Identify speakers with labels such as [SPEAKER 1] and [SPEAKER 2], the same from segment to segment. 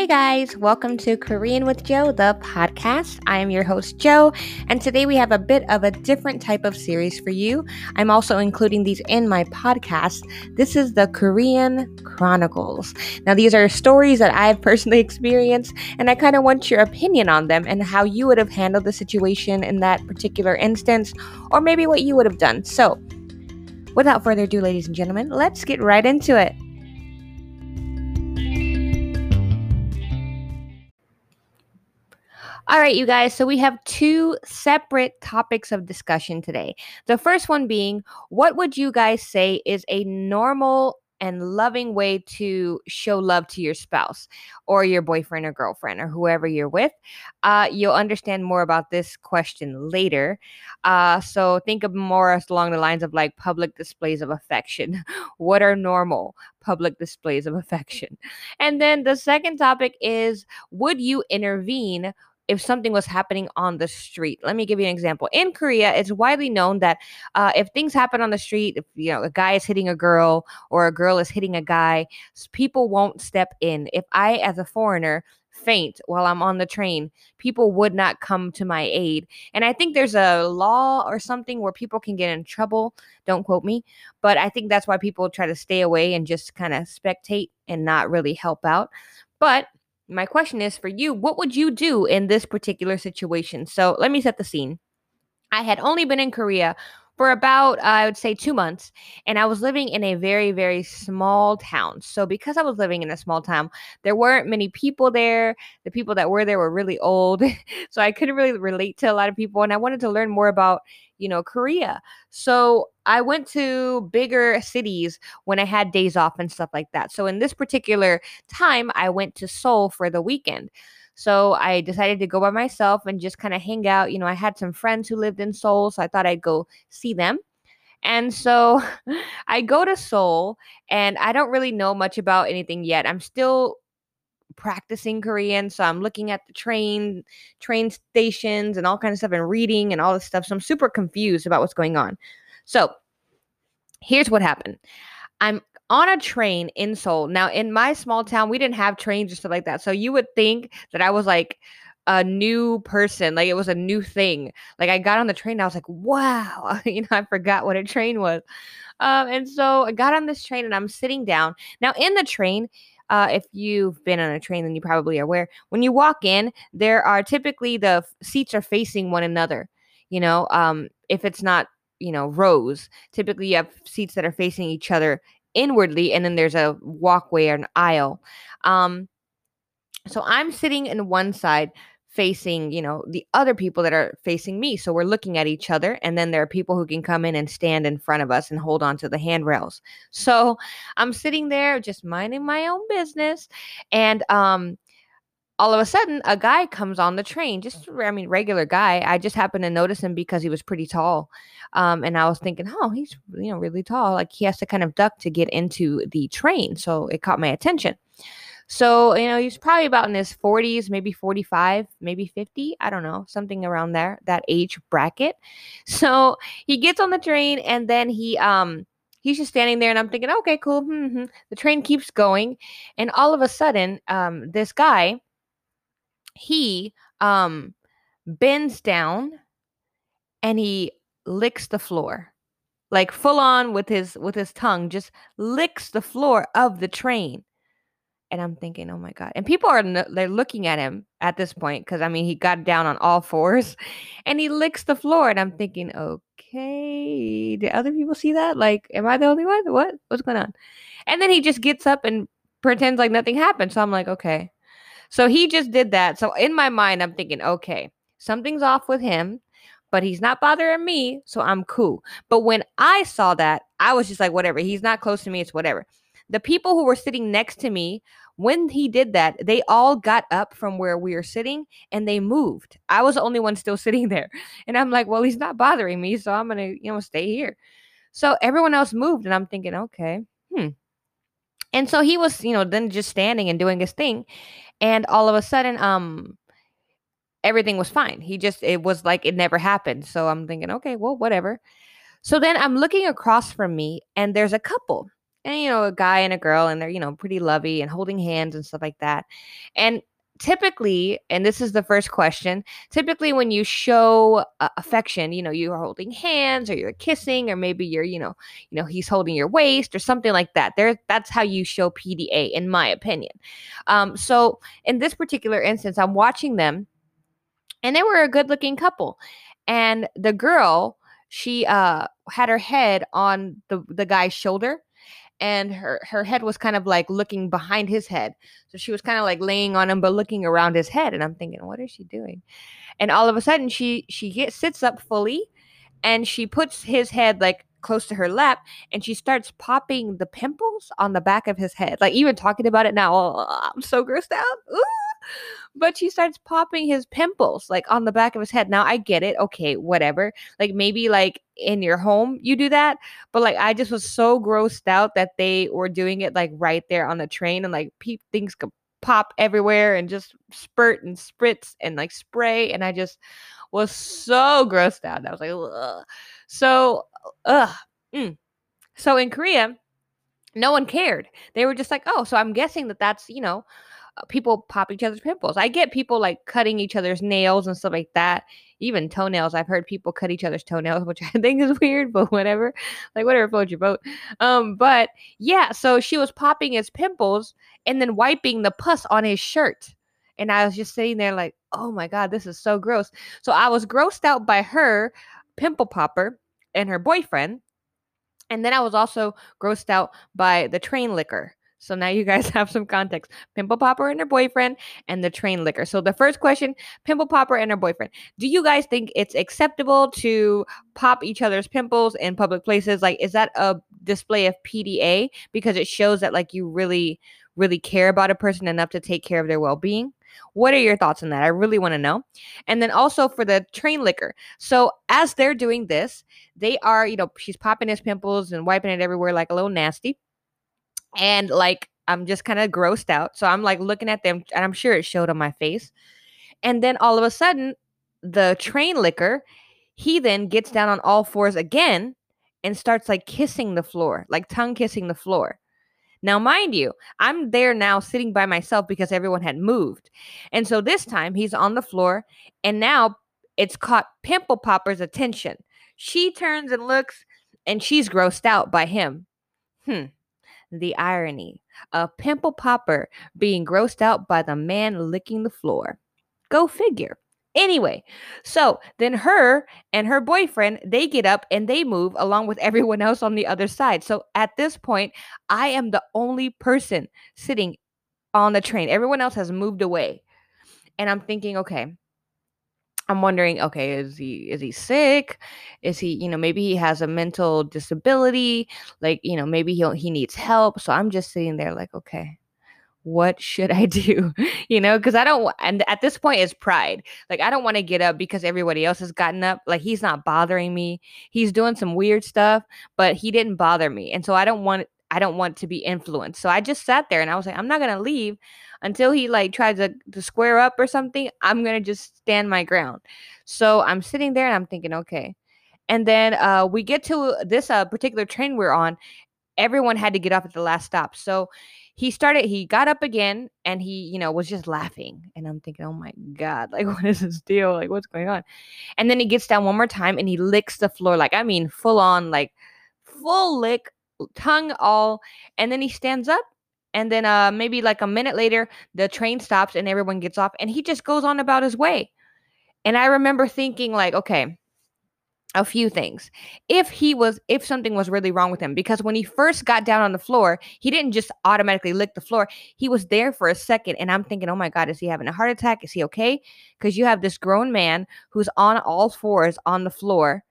[SPEAKER 1] Hey guys, welcome to Korean with Joe, the podcast. I am your host, Joe, and today we have a bit of a different type of series for you. I'm also including these in my podcast. This is the Korean Chronicles. Now, these are stories that I've personally experienced, and I kind of want your opinion on them and how you would have handled the situation in that particular instance, or maybe what you would have done. So, without further ado, ladies and gentlemen, let's get right into it. All right, you guys. So we have two separate topics of discussion today. The first one being what would you guys say is a normal and loving way to show love to your spouse or your boyfriend or girlfriend or whoever you're with. Uh, you'll understand more about this question later. Uh, so think of more along the lines of like public displays of affection. what are normal public displays of affection? And then the second topic is would you intervene if something was happening on the street. Let me give you an example. In Korea, it's widely known that uh, if things happen on the street, if you know a guy is hitting a girl or a girl is hitting a guy, people won't step in. If I, as a foreigner, faint while I'm on the train, people would not come to my aid. And I think there's a law or something where people can get in trouble. Don't quote me, but I think that's why people try to stay away and just kind of spectate and not really help out. But my question is for you what would you do in this particular situation? So let me set the scene. I had only been in Korea for about uh, I would say 2 months and I was living in a very very small town. So because I was living in a small town, there weren't many people there. The people that were there were really old. so I couldn't really relate to a lot of people and I wanted to learn more about you know, Korea. So I went to bigger cities when I had days off and stuff like that. So in this particular time, I went to Seoul for the weekend. So I decided to go by myself and just kind of hang out. You know, I had some friends who lived in Seoul, so I thought I'd go see them. And so I go to Seoul and I don't really know much about anything yet. I'm still practicing Korean. So I'm looking at the train train stations and all kinds of stuff and reading and all this stuff. So I'm super confused about what's going on. So here's what happened. I'm on a train in Seoul. Now, in my small town, we didn't have trains or stuff like that. So you would think that I was like a new person, like it was a new thing. Like I got on the train, I was like, wow, you know, I forgot what a train was. Um, and so I got on this train and I'm sitting down. Now, in the train, uh, if you've been on a train, then you probably are aware. When you walk in, there are typically the seats are facing one another. You know, um, if it's not you know rows, typically you have seats that are facing each other inwardly, and then there's a walkway or an aisle. Um, so I'm sitting in one side facing, you know, the other people that are facing me. So we're looking at each other. And then there are people who can come in and stand in front of us and hold on to the handrails. So I'm sitting there just minding my own business. And um all of a sudden a guy comes on the train just i mean regular guy i just happened to notice him because he was pretty tall um, and i was thinking oh he's you know really tall like he has to kind of duck to get into the train so it caught my attention so, you know, he's probably about in his 40s, maybe 45, maybe 50. I don't know, something around there, that age bracket. So he gets on the train and then he, um, he's just standing there and I'm thinking, okay, cool. Mm-hmm. The train keeps going. And all of a sudden, um, this guy, he, um, bends down and he licks the floor like full on with his with his tongue just licks the floor of the train and I'm thinking, oh my God. And people are, they're looking at him at this point because I mean, he got down on all fours and he licks the floor. And I'm thinking, okay, did other people see that? Like, am I the only one? What? What's going on? And then he just gets up and pretends like nothing happened. So I'm like, okay. So he just did that. So in my mind, I'm thinking, okay, something's off with him, but he's not bothering me. So I'm cool. But when I saw that, I was just like, whatever. He's not close to me. It's whatever the people who were sitting next to me when he did that they all got up from where we were sitting and they moved i was the only one still sitting there and i'm like well he's not bothering me so i'm gonna you know stay here so everyone else moved and i'm thinking okay hmm and so he was you know then just standing and doing his thing and all of a sudden um everything was fine. He just it was like it never happened. So i'm thinking okay well whatever. So then i'm looking across from me and there's a couple and you know a guy and a girl and they're you know pretty lovey and holding hands and stuff like that. And typically and this is the first question typically when you show uh, affection you know you're holding hands or you're kissing or maybe you're you know you know he's holding your waist or something like that there that's how you show pda in my opinion. Um so in this particular instance i'm watching them and they were a good looking couple and the girl she uh had her head on the the guy's shoulder and her her head was kind of like looking behind his head. So she was kind of like laying on him but looking around his head and i'm thinking what is she doing? And all of a sudden she she gets sits up fully and she puts his head like close to her lap and she starts popping the pimples on the back of his head. Like even talking about it now oh, i'm so grossed out. Ooh but she starts popping his pimples like on the back of his head. Now I get it. Okay, whatever. Like maybe like in your home you do that, but like I just was so grossed out that they were doing it like right there on the train and like pe- things could pop everywhere and just spurt and spritz and like spray and I just was so grossed out. I was like, ugh. so ugh. Mm. So in Korea, no one cared. They were just like, oh, so I'm guessing that that's you know people pop each other's pimples. I get people like cutting each other's nails and stuff like that. Even toenails. I've heard people cut each other's toenails, which I think is weird, but whatever. Like whatever floats your boat. Um, but yeah, so she was popping his pimples and then wiping the pus on his shirt. And I was just sitting there like, oh my God, this is so gross. So I was grossed out by her pimple popper and her boyfriend. And then I was also grossed out by the train licker. So now you guys have some context. Pimple Popper and her boyfriend and the train licker. So the first question, Pimple Popper and her boyfriend. Do you guys think it's acceptable to pop each other's pimples in public places? Like is that a display of PDA because it shows that like you really really care about a person enough to take care of their well-being? What are your thoughts on that? I really want to know. And then also for the train licker. So as they're doing this, they are, you know, she's popping his pimples and wiping it everywhere like a little nasty and like I'm just kind of grossed out. So I'm like looking at them, and I'm sure it showed on my face. And then all of a sudden, the train licker, he then gets down on all fours again and starts like kissing the floor, like tongue kissing the floor. Now, mind you, I'm there now sitting by myself because everyone had moved. And so this time he's on the floor, and now it's caught Pimple Popper's attention. She turns and looks, and she's grossed out by him. Hmm the irony of Pimple Popper being grossed out by the man licking the floor. Go figure. Anyway, so then her and her boyfriend, they get up and they move along with everyone else on the other side. So at this point, I am the only person sitting on the train. Everyone else has moved away. And I'm thinking, okay, I'm wondering, okay, is he is he sick? Is he, you know, maybe he has a mental disability, like, you know, maybe he he needs help. So I'm just sitting there like, okay, what should I do? you know, because I don't and at this point it's pride. Like I don't want to get up because everybody else has gotten up. Like he's not bothering me. He's doing some weird stuff, but he didn't bother me. And so I don't want I don't want to be influenced. So I just sat there and I was like, I'm not gonna leave until he like tries to, to square up or something, I'm gonna just stand my ground. So I'm sitting there and I'm thinking, okay. And then uh, we get to this uh, particular train we're on. Everyone had to get up at the last stop. So he started, he got up again and he, you know, was just laughing. And I'm thinking, oh my God, like, what is this deal? Like, what's going on? And then he gets down one more time and he licks the floor, like, I mean, full on, like, full lick, tongue all. And then he stands up and then uh maybe like a minute later the train stops and everyone gets off and he just goes on about his way. And i remember thinking like okay a few things. If he was if something was really wrong with him because when he first got down on the floor he didn't just automatically lick the floor. He was there for a second and i'm thinking oh my god is he having a heart attack? Is he okay? Because you have this grown man who's on all fours on the floor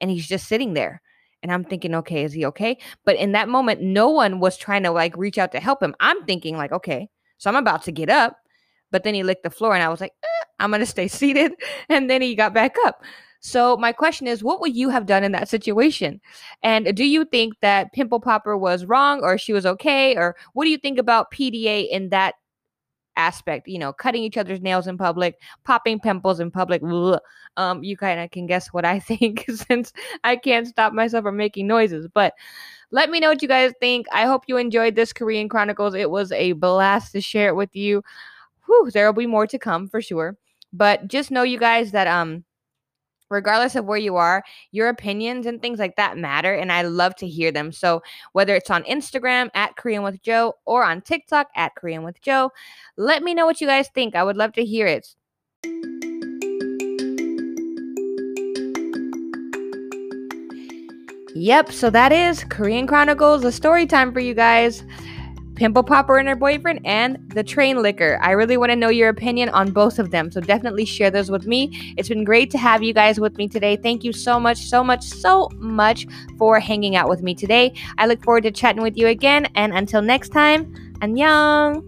[SPEAKER 1] and he's just sitting there and I'm thinking, okay, is he okay? But in that moment, no one was trying to like reach out to help him. I'm thinking, like, okay, so I'm about to get up. But then he licked the floor, and I was like, eh, I'm going to stay seated. And then he got back up. So my question is, what would you have done in that situation? And do you think that Pimple Popper was wrong or she was okay? Or what do you think about PDA in that aspect, you know, cutting each other's nails in public, popping pimples in public. Um, you kind of can guess what I think since I can't stop myself from making noises. But let me know what you guys think. I hope you enjoyed this Korean Chronicles. It was a blast to share it with you. Whew, there will be more to come for sure. But just know you guys that um regardless of where you are, your opinions and things like that matter. And I love to hear them. So whether it's on Instagram at Korean with Joe or on TikTok at Korean with Joe, let me know what you guys think. I would love to hear it. Yep, so that is Korean Chronicles, a story time for you guys. Pimple Popper and her boyfriend, and the train licker. I really want to know your opinion on both of them, so definitely share those with me. It's been great to have you guys with me today. Thank you so much, so much, so much for hanging out with me today. I look forward to chatting with you again, and until next time, annyeong!